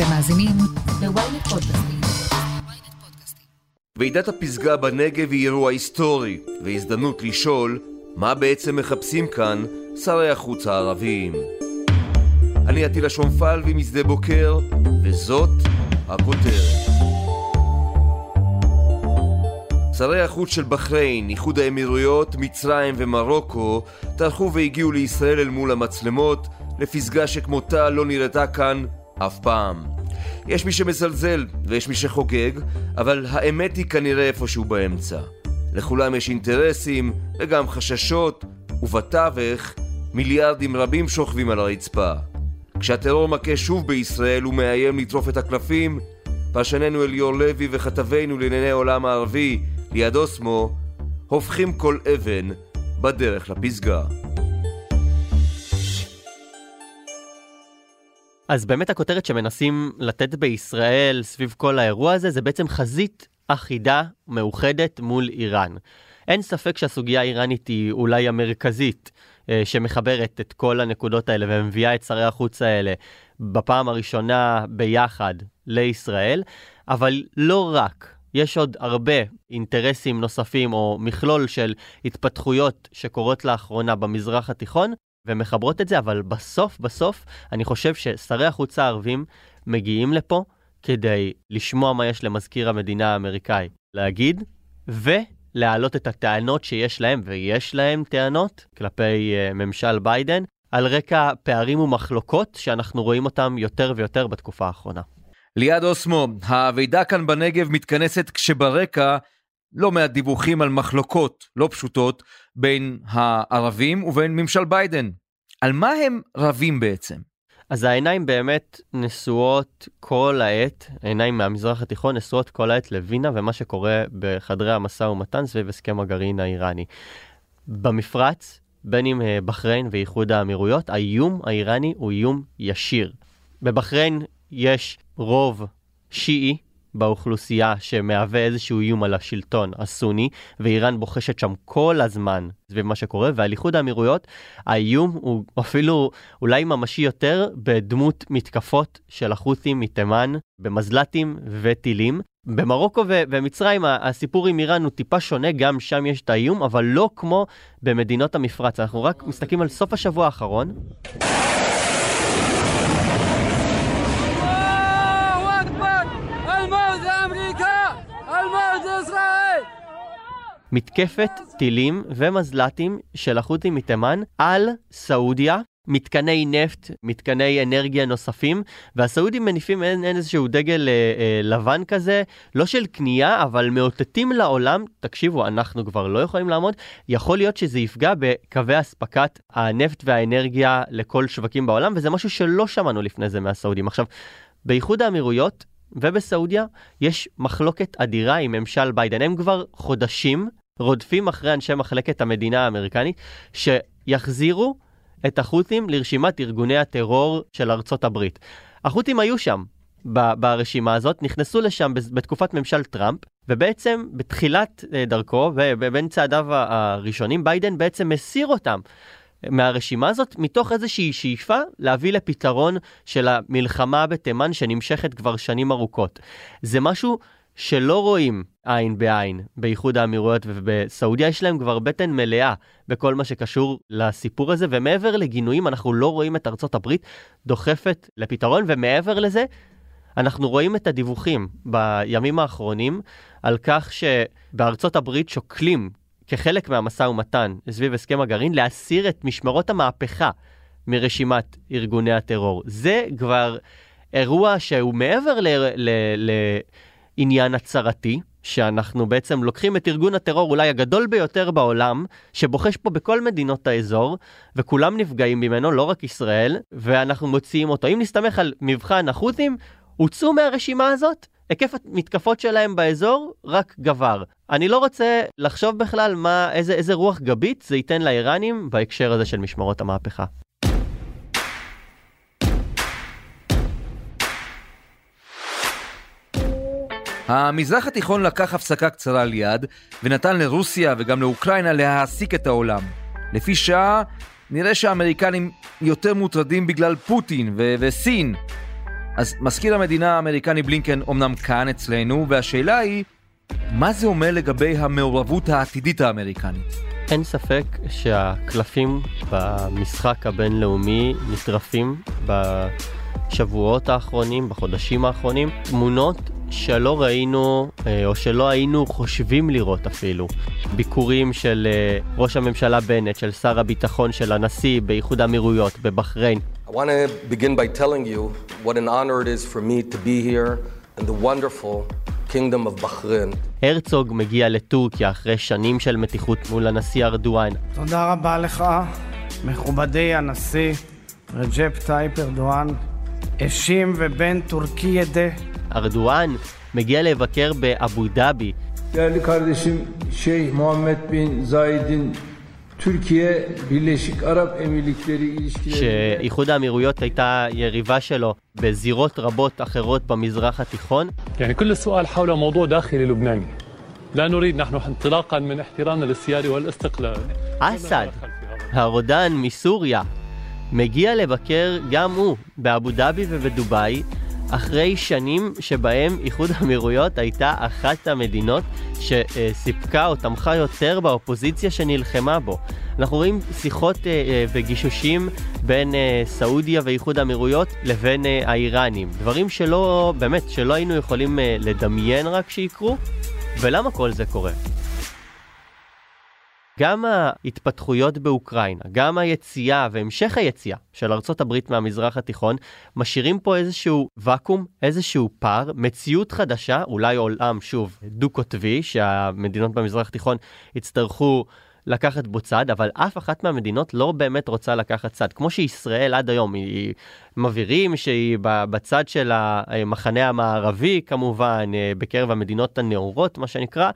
אתם מאזינים ל-ynet פודקאסטים. ועידת הפסגה בנגב היא אירוע היסטורי, והזדמנות לשאול מה בעצם מחפשים כאן שרי החוץ הערביים. אני עטילה שומפל משדה בוקר, וזאת הכותרת. שרי החוץ של בחריין, איחוד האמירויות, מצרים ומרוקו טרחו והגיעו לישראל אל מול המצלמות לפסגה שכמותה לא נראתה כאן אף פעם. יש מי שמזלזל ויש מי שחוגג, אבל האמת היא כנראה איפשהו באמצע. לכולם יש אינטרסים וגם חששות, ובתווך מיליארדים רבים שוכבים על הרצפה. כשהטרור מכה שוב בישראל ומאיים לטרוף את הקלפים, פרשננו אליאור לוי וכתבינו לענייני העולם הערבי ליד אוסמו הופכים כל אבן בדרך לפסגה. אז באמת הכותרת שמנסים לתת בישראל סביב כל האירוע הזה, זה בעצם חזית אחידה, מאוחדת מול איראן. אין ספק שהסוגיה האיראנית היא אולי המרכזית אה, שמחברת את כל הנקודות האלה ומביאה את שרי החוץ האלה בפעם הראשונה ביחד לישראל, אבל לא רק. יש עוד הרבה אינטרסים נוספים או מכלול של התפתחויות שקורות לאחרונה במזרח התיכון, ומחברות את זה, אבל בסוף, בסוף, אני חושב ששרי החוץ הערבים מגיעים לפה כדי לשמוע מה יש למזכיר המדינה האמריקאי להגיד, ולהעלות את הטענות שיש להם, ויש להם טענות כלפי uh, ממשל ביידן, על רקע פערים ומחלוקות שאנחנו רואים אותם יותר ויותר בתקופה האחרונה. ליעד אוסמו, הוועידה כאן בנגב מתכנסת כשברקע לא מעט דיווחים על מחלוקות לא פשוטות בין הערבים ובין ממשל ביידן. על מה הם רבים בעצם? אז העיניים באמת נשואות כל העת, העיניים מהמזרח התיכון נשואות כל העת לווינה ומה שקורה בחדרי המשא ומתן סביב הסכם הגרעין האיראני. במפרץ, בין אם אה, בחריין ואיחוד האמירויות, האיום האיראני הוא איום ישיר. בבחריין יש רוב שיעי באוכלוסייה שמהווה איזשהו איום על השלטון הסוני, ואיראן בוחשת שם כל הזמן סביב מה שקורה, ועל איחוד האמירויות האיום הוא אפילו אולי ממשי יותר בדמות מתקפות של החות'ים מתימן במזל"טים וטילים. במרוקו ו- ומצרים הסיפור עם איראן הוא טיפה שונה, גם שם יש את האיום, אבל לא כמו במדינות המפרץ. אנחנו רק מסתכלים על סוף השבוע האחרון. מתקפת טילים ומזל"טים של החות'ים מתימן על סעודיה, מתקני נפט, מתקני אנרגיה נוספים, והסעודים מניפים אין, אין איזשהו דגל אה, אה, לבן כזה, לא של קנייה, אבל מאותתים לעולם, תקשיבו, אנחנו כבר לא יכולים לעמוד, יכול להיות שזה יפגע בקווי אספקת הנפט והאנרגיה לכל שווקים בעולם, וזה משהו שלא שמענו לפני זה מהסעודים. עכשיו, באיחוד האמירויות ובסעודיה יש מחלוקת אדירה עם ממשל ביידן. הם כבר חודשים רודפים אחרי אנשי מחלקת המדינה האמריקנית, שיחזירו את החות'ים לרשימת ארגוני הטרור של ארצות הברית. החות'ים היו שם ברשימה הזאת, נכנסו לשם בתקופת ממשל טראמפ, ובעצם בתחילת אה, דרכו ובין צעדיו הראשונים, ביידן בעצם מסיר אותם. מהרשימה הזאת, מתוך איזושהי שאיפה להביא לפתרון של המלחמה בתימן שנמשכת כבר שנים ארוכות. זה משהו שלא רואים עין בעין באיחוד האמירויות ובסעודיה, יש להם כבר בטן מלאה בכל מה שקשור לסיפור הזה, ומעבר לגינויים אנחנו לא רואים את ארצות הברית דוחפת לפתרון, ומעבר לזה, אנחנו רואים את הדיווחים בימים האחרונים על כך שבארצות הברית שוקלים כחלק מהמשא ומתן סביב הסכם הגרעין להסיר את משמרות המהפכה מרשימת ארגוני הטרור. זה כבר אירוע שהוא מעבר ל... ל, ל עניין הצהרתי, שאנחנו בעצם לוקחים את ארגון הטרור אולי הגדול ביותר בעולם, שבוחש פה בכל מדינות האזור, וכולם נפגעים ממנו, לא רק ישראל, ואנחנו מוציאים אותו. אם נסתמך על מבחן החות'ים, הוצאו מהרשימה הזאת, היקף המתקפות שלהם באזור רק גבר. אני לא רוצה לחשוב בכלל מה, איזה, איזה רוח גבית זה ייתן לאיראנים בהקשר הזה של משמרות המהפכה. המזרח התיכון לקח הפסקה קצרה על יד, ונתן לרוסיה וגם לאוקראינה להעסיק את העולם. לפי שעה, נראה שהאמריקנים יותר מוטרדים בגלל פוטין ו- וסין. אז מזכיר המדינה האמריקני בלינקן אומנם כאן אצלנו, והשאלה היא, מה זה אומר לגבי המעורבות העתידית האמריקנית? אין ספק שהקלפים במשחק הבינלאומי נטרפים בשבועות האחרונים, בחודשים האחרונים. תמונות שלא ראינו, אה, או שלא היינו חושבים לראות אפילו. ביקורים של אה, ראש הממשלה בנט, של שר הביטחון, של הנשיא באיחוד האמירויות, בבחריין. I want to begin by telling you what an honor it is for me to be here in the wonderful kingdom of Bahrain. הרצוג מגיע לטורקיה אחרי שנים של מתיחות מול הנשיא ארדואן. תודה רבה לך, מכובדי הנשיא רג'פ טייפ ארדואן, אשים ובן טורקי ידה. ארדואן מגיע לבקר באבו דאבי. Değerli kardeşim Şeyh Muhammed bin Zayed'in Türkiye Birleşik Arap Emirlikleri ilişkileri שאיחוד האמירויות הייתה יריבה שלו בזירות רבות אחרות במזרח התיכון. يعني كل السؤال حول موضوع داخلي لبناني لا نريد نحن انطلاقا من احترامنا للسيادة والاستقلال אסד, הרודן מסוריה, מגיע לבקר גם הוא באבו דאבי ובדובאי, אחרי שנים שבהם איחוד האמירויות הייתה אחת המדינות שסיפקה או תמכה יותר באופוזיציה שנלחמה בו. אנחנו רואים שיחות אה, אה, וגישושים בין אה, סעודיה ואיחוד האמירויות לבין האיראנים. דברים שלא, באמת, שלא היינו יכולים לדמיין רק שיקרו. ולמה כל זה קורה? גם ההתפתחויות באוקראינה, גם היציאה והמשך היציאה של ארצות הברית מהמזרח התיכון, משאירים פה איזשהו ואקום, איזשהו פער, מציאות חדשה, אולי עולם, שוב, דו-קוטבי, שהמדינות במזרח התיכון יצטרכו לקחת בו צד, אבל אף אחת מהמדינות לא באמת רוצה לקחת צד. כמו שישראל עד היום, היא מבהירים שהיא בצד של המחנה המערבי כמובן, אה, בקרב המדינות הנאורות, מה שנקרא,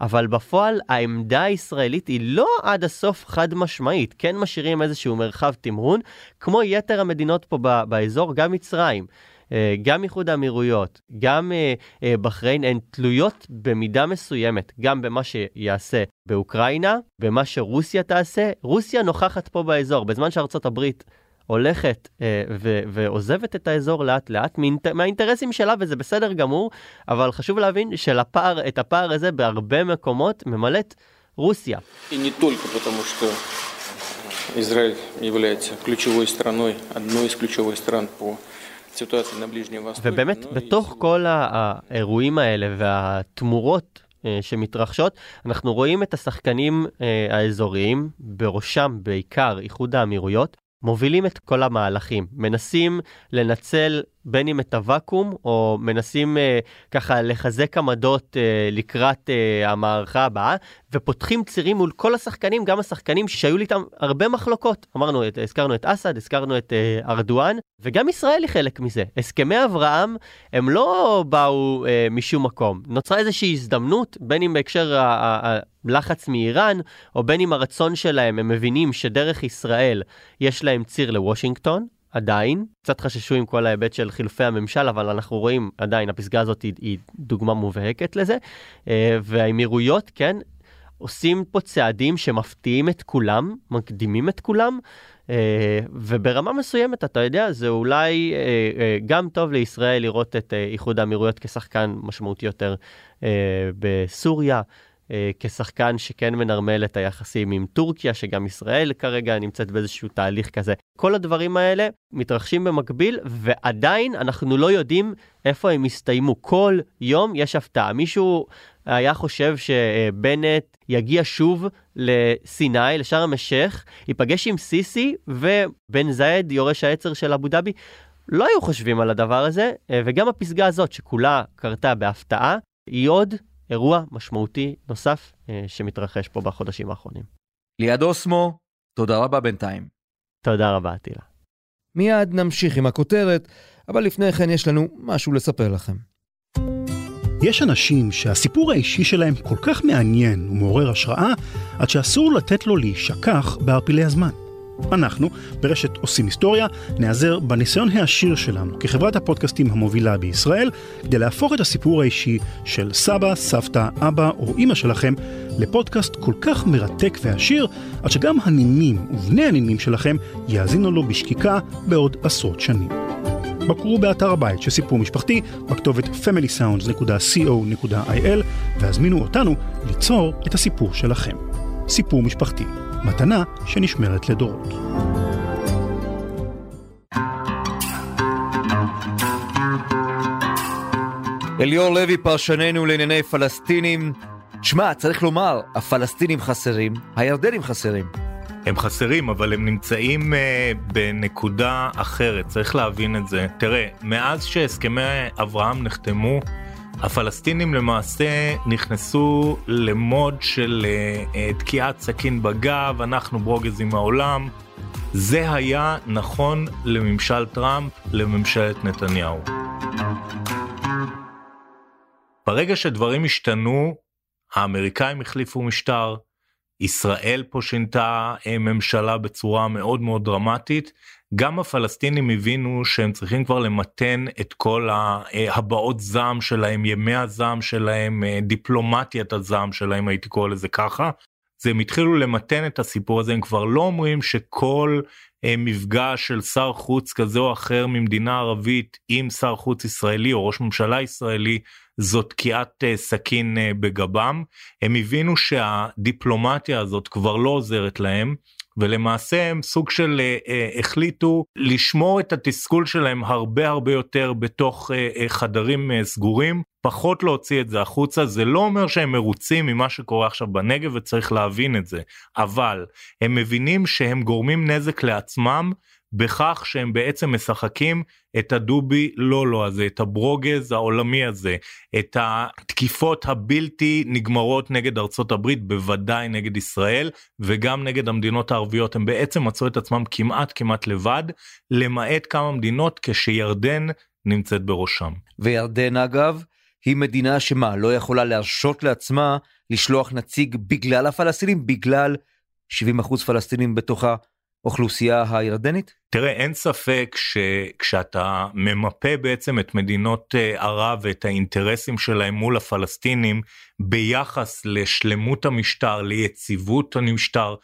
אבל בפועל העמדה הישראלית היא לא עד הסוף חד משמעית, כן משאירים איזשהו מרחב תמרון, כמו יתר המדינות פה באזור, גם מצרים. אה, גם איחוד האמירויות, גם אה, אה, בחריין, הן תלויות במידה מסוימת גם במה שיעשה באוקראינה, במה שרוסיה תעשה. רוסיה נוכחת פה באזור, בזמן שארצות הברית הולכת ו- ועוזבת את האזור לאט לאט מאינט- מהאינטרסים שלה, וזה בסדר גמור, אבל חשוב להבין שלפער, את הפער הזה בהרבה מקומות ממלאת רוסיה. И не только потому, что Израиль является ключевой страной, одной из ключевых стран по ובאמת, בתוך כל האירועים האלה והתמורות אה, שמתרחשות, אנחנו רואים את השחקנים אה, האזוריים, בראשם בעיקר איחוד האמירויות, מובילים את כל המהלכים, מנסים לנצל בין אם את הוואקום, או מנסים אה, ככה לחזק עמדות אה, לקראת אה, המערכה הבאה, ופותחים צירים מול כל השחקנים, גם השחקנים שהיו לי איתם הרבה מחלוקות. אמרנו, את, הזכרנו את אסד, הזכרנו את אה, ארדואן, וגם ישראל היא חלק מזה. הסכמי אברהם, הם לא באו אה, משום מקום. נוצרה איזושהי הזדמנות, בין אם בהקשר ה- ה- הלחץ מאיראן, או בין אם הרצון שלהם, הם מבינים שדרך ישראל יש להם ציר לוושינגטון, עדיין, קצת חששו עם כל ההיבט של חילופי הממשל, אבל אנחנו רואים עדיין, הפסגה הזאת היא, היא דוגמה מובהקת לזה. אה, והאמירויות, כן, עושים פה צעדים שמפתיעים את כולם, מקדימים את כולם, אה, וברמה מסוימת, אתה יודע, זה אולי אה, אה, גם טוב לישראל לראות את אה, איחוד האמירויות כשחקן משמעותי יותר אה, בסוריה. אה, כשחקן שכן מנרמל את היחסים עם טורקיה, שגם ישראל כרגע נמצאת באיזשהו תהליך כזה. כל הדברים האלה מתרחשים במקביל, ועדיין אנחנו לא יודעים איפה הם יסתיימו. כל יום יש הפתעה. מישהו היה חושב שבנט יגיע שוב לסיני, לשארם א-שייח, ייפגש עם סיסי ובן זייד, יורש העצר של אבו דאבי. לא היו חושבים על הדבר הזה, אה, וגם הפסגה הזאת, שכולה קרתה בהפתעה, היא עוד אירוע משמעותי נוסף אה, שמתרחש פה בחודשים האחרונים. ליעד אוסמו, תודה רבה בינתיים. תודה רבה, אטילה. מיד נמשיך עם הכותרת, אבל לפני כן יש לנו משהו לספר לכם. יש אנשים שהסיפור האישי שלהם כל כך מעניין ומעורר השראה, עד שאסור לתת לו להישכח בערפילי הזמן. אנחנו, ברשת עושים היסטוריה, נעזר בניסיון העשיר שלנו כחברת הפודקאסטים המובילה בישראל, כדי להפוך את הסיפור האישי של סבא, סבתא, אבא או אימא שלכם לפודקאסט כל כך מרתק ועשיר, עד שגם הנינים ובני הנינים שלכם יאזינו לו בשקיקה בעוד עשרות שנים. בקרו באתר הבית של סיפור משפחתי בכתובת familysounds.co.il והזמינו אותנו ליצור את הסיפור שלכם. סיפור משפחתי, מתנה שנשמרת לדורות. אליאור לוי, פרשננו לענייני פלסטינים. שמע, צריך לומר, הפלסטינים חסרים, הירדנים חסרים. הם חסרים, אבל הם נמצאים uh, בנקודה אחרת, צריך להבין את זה. תראה, מאז שהסכמי אברהם נחתמו, הפלסטינים למעשה נכנסו למוד של uh, uh, תקיעת סכין בגב, אנחנו ברוגז עם העולם. זה היה נכון לממשל טראמפ, לממשלת נתניהו. ברגע שדברים השתנו, האמריקאים החליפו משטר, ישראל פה שינתה אה, ממשלה בצורה מאוד מאוד דרמטית. גם הפלסטינים הבינו שהם צריכים כבר למתן את כל הבעות זעם שלהם, ימי הזעם שלהם, אה, דיפלומטיית הזעם שלהם, הייתי קורא לזה ככה. אז הם התחילו למתן את הסיפור הזה, הם כבר לא אומרים שכל אה, מפגש של שר חוץ כזה או אחר ממדינה ערבית עם שר חוץ ישראלי או ראש ממשלה ישראלי זו תקיעת אה, סכין אה, בגבם. הם הבינו שהדיפלומטיה הזאת כבר לא עוזרת להם. ולמעשה הם סוג של אה, אה, החליטו לשמור את התסכול שלהם הרבה הרבה יותר בתוך אה, אה, חדרים אה, סגורים. פחות להוציא את זה החוצה זה לא אומר שהם מרוצים ממה שקורה עכשיו בנגב וצריך להבין את זה. אבל הם מבינים שהם גורמים נזק לעצמם בכך שהם בעצם משחקים את הדובי לא הזה, את הברוגז העולמי הזה, את התקיפות הבלתי נגמרות נגד ארצות הברית, בוודאי נגד ישראל וגם נגד המדינות הערביות, הם בעצם מצאו את עצמם כמעט כמעט לבד, למעט כמה מדינות כשירדן נמצאת בראשם. וירדן אגב, היא מדינה שמה, לא יכולה להרשות לעצמה לשלוח נציג בגלל הפלסטינים, בגלל 70% פלסטינים בתוכה. האוכלוסייה הירדנית? תראה, אין ספק שכשאתה ממפה בעצם את מדינות אה, ערב ואת האינטרסים שלהם מול הפלסטינים ביחס לשלמות המשטר, ליציבות המשטר,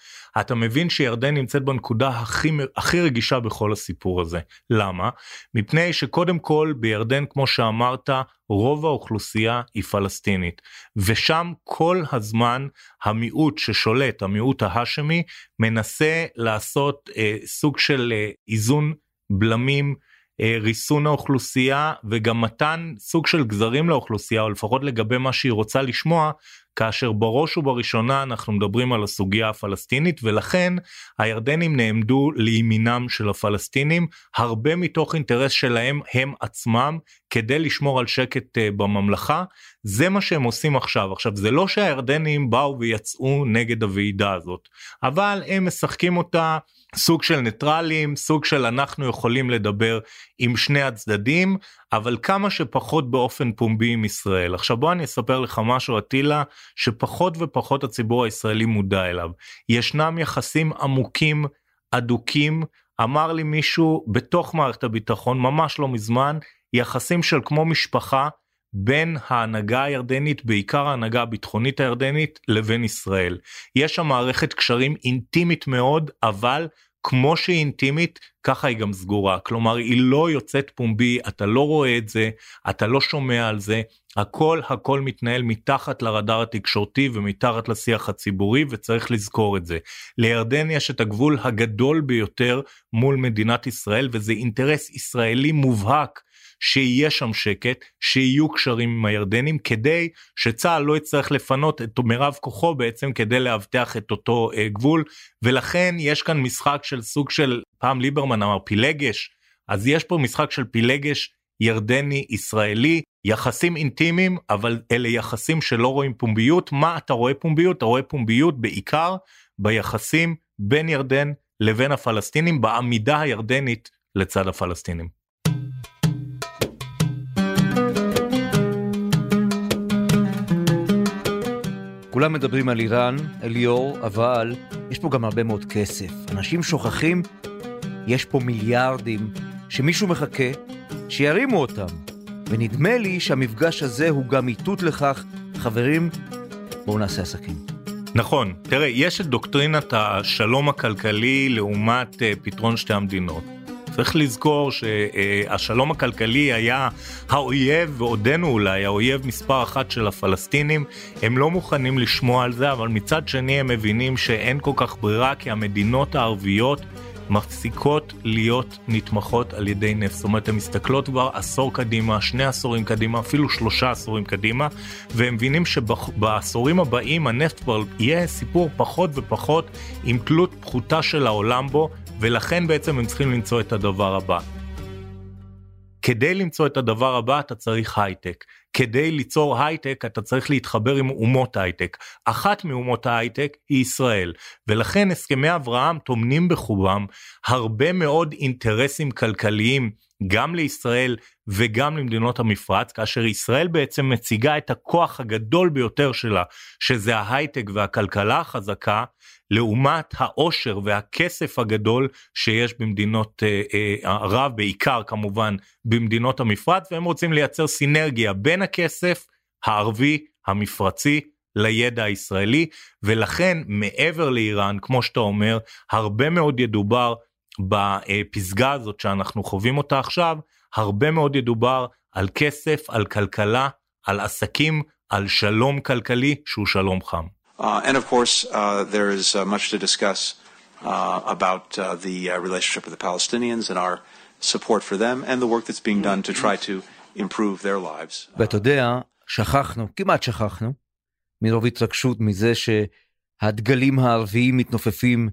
אתה מבין שירדן נמצאת בנקודה הכי, הכי רגישה בכל הסיפור הזה. למה? מפני שקודם כל בירדן, כמו שאמרת, רוב האוכלוסייה היא פלסטינית, ושם כל הזמן המיעוט ששולט, המיעוט ההאשמי, מנסה לעשות אה, סוג של אה, איזון בלמים. אה, ריסון האוכלוסייה וגם מתן סוג של גזרים לאוכלוסייה או לפחות לגבי מה שהיא רוצה לשמוע כאשר בראש ובראשונה אנחנו מדברים על הסוגיה הפלסטינית ולכן הירדנים נעמדו לימינם של הפלסטינים הרבה מתוך אינטרס שלהם הם עצמם כדי לשמור על שקט אה, בממלכה זה מה שהם עושים עכשיו. עכשיו זה לא שהירדנים באו ויצאו נגד הוועידה הזאת אבל הם משחקים אותה סוג של ניטרלים סוג של אנחנו יכולים לדבר עם שני הצדדים אבל כמה שפחות באופן פומבי עם ישראל. עכשיו בוא אני אספר לך משהו אטילה שפחות ופחות הציבור הישראלי מודע אליו. ישנם יחסים עמוקים אדוקים. אמר לי מישהו בתוך מערכת הביטחון ממש לא מזמן יחסים של כמו משפחה בין ההנהגה הירדנית, בעיקר ההנהגה הביטחונית הירדנית, לבין ישראל. יש שם מערכת קשרים אינטימית מאוד, אבל כמו שהיא אינטימית, ככה היא גם סגורה. כלומר, היא לא יוצאת פומבי, אתה לא רואה את זה, אתה לא שומע על זה, הכל הכל מתנהל מתחת לרדאר התקשורתי ומתחת לשיח הציבורי, וצריך לזכור את זה. לירדן יש את הגבול הגדול ביותר מול מדינת ישראל, וזה אינטרס ישראלי מובהק. שיהיה שם שקט, שיהיו קשרים עם הירדנים כדי שצה"ל לא יצטרך לפנות את מירב כוחו בעצם כדי לאבטח את אותו uh, גבול. ולכן יש כאן משחק של סוג של פעם ליברמן אמר פילגש אז יש פה משחק של פילגש ירדני ישראלי יחסים אינטימיים אבל אלה יחסים שלא רואים פומביות. מה אתה רואה פומביות? אתה רואה פומביות בעיקר ביחסים בין ירדן לבין הפלסטינים בעמידה הירדנית לצד הפלסטינים. כולם מדברים על איראן, אליאור, אבל יש פה גם הרבה מאוד כסף. אנשים שוכחים, יש פה מיליארדים שמישהו מחכה שירימו אותם. ונדמה לי שהמפגש הזה הוא גם איתות לכך, חברים, בואו נעשה עסקים. נכון, תראה, יש את דוקטרינת השלום הכלכלי לעומת uh, פתרון שתי המדינות. צריך לזכור שהשלום הכלכלי היה האויב, ועודנו אולי, האויב מספר אחת של הפלסטינים. הם לא מוכנים לשמוע על זה, אבל מצד שני הם מבינים שאין כל כך ברירה, כי המדינות הערביות מפסיקות להיות נתמכות על ידי נפט. זאת אומרת, הן מסתכלות כבר עשור קדימה, שני עשורים קדימה, אפילו שלושה עשורים קדימה, והם מבינים שבעשורים הבאים הנפט כבר יהיה סיפור פחות ופחות עם תלות פחותה של העולם בו, ולכן בעצם הם צריכים למצוא את הדבר הבא. כדי למצוא את הדבר הבא אתה צריך הייטק. כדי ליצור הייטק אתה צריך להתחבר עם אומות הייטק. אחת מאומות ההייטק היא ישראל, ולכן הסכמי אברהם טומנים בחובם הרבה מאוד אינטרסים כלכליים גם לישראל וגם למדינות המפרץ, כאשר ישראל בעצם מציגה את הכוח הגדול ביותר שלה, שזה ההייטק והכלכלה החזקה, לעומת העושר והכסף הגדול שיש במדינות אה, אה, ערב, בעיקר כמובן במדינות המפרץ, והם רוצים לייצר סינרגיה בין הכסף הערבי המפרצי לידע הישראלי, ולכן מעבר לאיראן, כמו שאתה אומר, הרבה מאוד ידובר בפסגה הזאת שאנחנו חווים אותה עכשיו, הרבה מאוד ידובר על כסף, על כלכלה, על עסקים, על שלום כלכלי שהוא שלום חם. Uh, and of course, uh, there is uh, much to discuss uh, about uh, the uh, relationship with the Palestinians and our support for them and the work that's being done to try to improve their lives. ואתה יודע, שכחנו, כמעט שכחנו, מרוב התרגשות מזה שהדגלים הערביים מתנופפים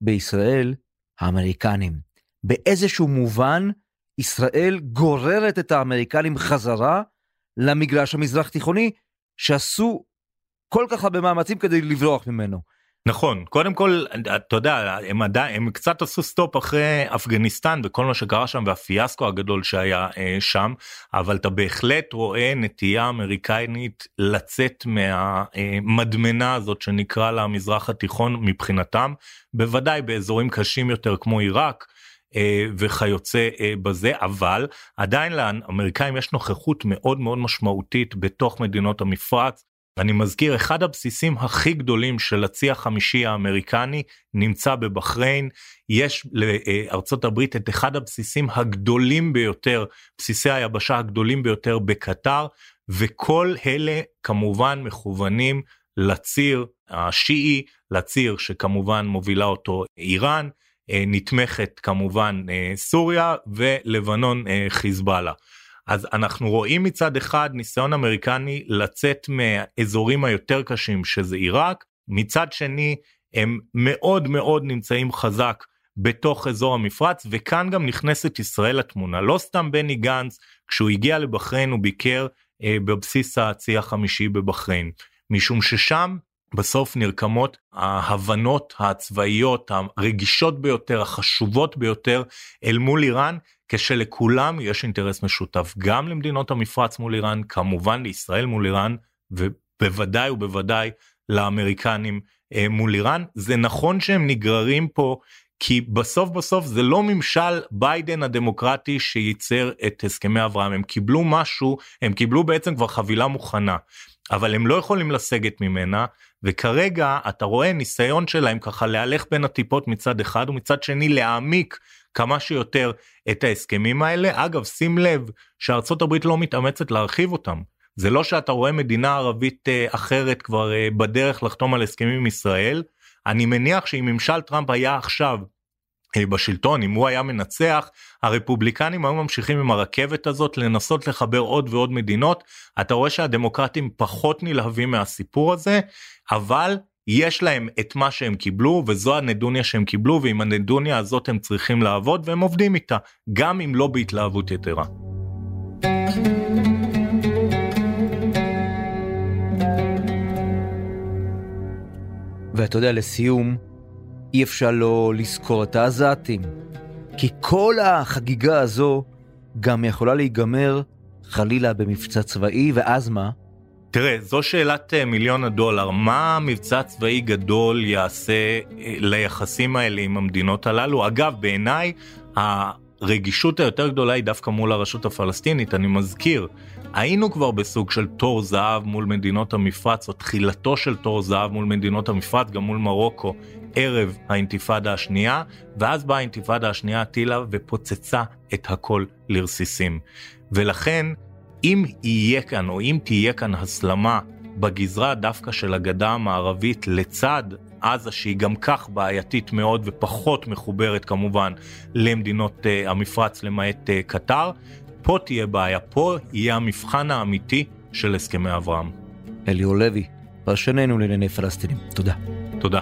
בישראל, האמריקנים. באיזשהו מובן, ישראל גוררת את האמריקנים חזרה למגרש המזרח תיכוני, שעשו כל כך הרבה מאמצים כדי לברוח ממנו. נכון קודם כל אתה יודע הם עדיין הם קצת עשו סטופ אחרי אפגניסטן וכל מה שקרה שם והפיאסקו הגדול שהיה אה, שם אבל אתה בהחלט רואה נטייה אמריקנית לצאת מהמדמנה הזאת שנקרא לה המזרח התיכון מבחינתם בוודאי באזורים קשים יותר כמו עיראק. אה, וכיוצא אה, בזה אבל עדיין לאמריקאים יש נוכחות מאוד מאוד משמעותית בתוך מדינות המפרץ אני מזכיר אחד הבסיסים הכי גדולים של הצי החמישי האמריקני נמצא בבחריין יש לארצות הברית את אחד הבסיסים הגדולים ביותר בסיסי היבשה הגדולים ביותר בקטר וכל אלה כמובן מכוונים לציר השיעי לציר שכמובן מובילה אותו איראן אה, נתמכת כמובן אה, סוריה ולבנון אה, חיזבאללה. אז אנחנו רואים מצד אחד ניסיון אמריקני לצאת מהאזורים היותר קשים שזה עיראק, מצד שני הם מאוד מאוד נמצאים חזק בתוך אזור המפרץ וכאן גם נכנסת ישראל לתמונה. לא סתם בני גנץ כשהוא הגיע לבחריין הוא ביקר אה, בבסיס הצי החמישי בבחריין. משום ששם בסוף נרקמות ההבנות הצבאיות הרגישות ביותר החשובות ביותר אל מול איראן כשלכולם יש אינטרס משותף גם למדינות המפרץ מול איראן כמובן לישראל מול איראן ובוודאי ובוודאי לאמריקנים אה, מול איראן. זה נכון שהם נגררים פה כי בסוף בסוף זה לא ממשל ביידן הדמוקרטי שייצר את הסכמי אברהם. הם קיבלו משהו הם קיבלו בעצם כבר חבילה מוכנה אבל הם לא יכולים לסגת ממנה וכרגע אתה רואה ניסיון שלהם ככה להלך בין הטיפות מצד אחד ומצד שני להעמיק כמה שיותר את ההסכמים האלה. אגב שים לב שארצות הברית לא מתאמצת להרחיב אותם. זה לא שאתה רואה מדינה ערבית אה, אחרת כבר אה, בדרך לחתום על הסכמים עם ישראל. אני מניח שאם ממשל טראמפ היה עכשיו אה, בשלטון אם הוא היה מנצח הרפובליקנים היו ממשיכים עם הרכבת הזאת לנסות לחבר עוד ועוד מדינות. אתה רואה שהדמוקרטים פחות נלהבים מהסיפור הזה אבל יש להם את מה שהם קיבלו וזו הנדוניה שהם קיבלו ועם הנדוניה הזאת הם צריכים לעבוד והם עובדים איתה גם אם לא בהתלהבות יתרה. ואתה יודע לסיום אי אפשר לא לזכור את העזתים כי כל החגיגה הזו גם יכולה להיגמר חלילה במבצע צבאי ואז מה? תראה, זו שאלת אה, מיליון הדולר. מה מבצע צבאי גדול יעשה אה, ליחסים האלה עם המדינות הללו? אגב, בעיניי הרגישות היותר גדולה היא דווקא מול הרשות הפלסטינית. אני מזכיר, היינו כבר בסוג של תור זהב מול מדינות המפרץ, או תחילתו של תור זהב מול מדינות המפרץ, גם מול מרוקו, ערב האינתיפאדה השנייה, ואז באה האינתיפאדה השנייה טילה ופוצצה את הכל לרסיסים. ולכן, אם יהיה כאן, או אם תהיה כאן הסלמה בגזרה דווקא של הגדה המערבית לצד עזה שהיא גם כך בעייתית מאוד ופחות מחוברת כמובן למדינות uh, המפרץ למעט uh, קטר, פה תהיה בעיה, פה יהיה המבחן האמיתי של הסכמי אברהם. אליהו לוי, פרשננו לענייני פלסטינים. תודה. תודה.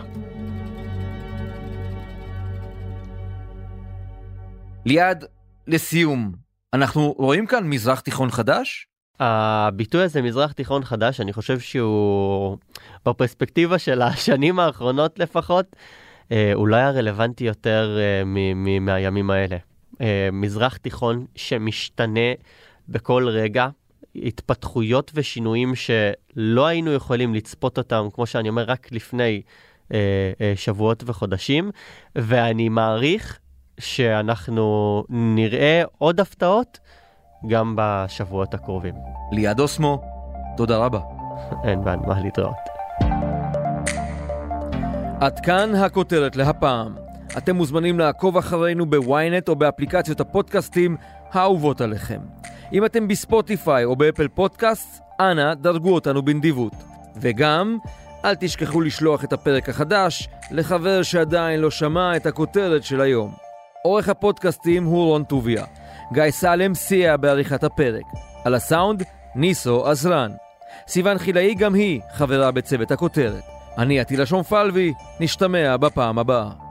ליעד, לסיום, אנחנו רואים כאן מזרח תיכון חדש? הביטוי הזה מזרח תיכון חדש אני חושב שהוא בפרספקטיבה של השנים האחרונות לפחות אה, אולי הרלוונטי יותר אה, מהימים האלה. אה, מזרח תיכון שמשתנה בכל רגע, התפתחויות ושינויים שלא היינו יכולים לצפות אותם, כמו שאני אומר, רק לפני שבועות וחודשים, ואני מעריך שאנחנו נראה עוד הפתעות. גם בשבועות הקרובים. ליעד אוסמו, תודה רבה. אין בעיה, מה להתראות. עד כאן הכותרת להפעם. אתם מוזמנים לעקוב אחרינו בוויינט או באפליקציות הפודקאסטים האהובות עליכם. אם אתם בספוטיפיי או באפל פודקאסט, אנא דרגו אותנו בנדיבות. וגם, אל תשכחו לשלוח את הפרק החדש לחבר שעדיין לא שמע את הכותרת של היום. עורך הפודקאסטים הוא רון טוביה. גיא סלם סייע בעריכת הפרק. על הסאונד, ניסו עזרן. סיון חילאי גם היא חברה בצוות הכותרת. אני עטילה שומפלבי, נשתמע בפעם הבאה.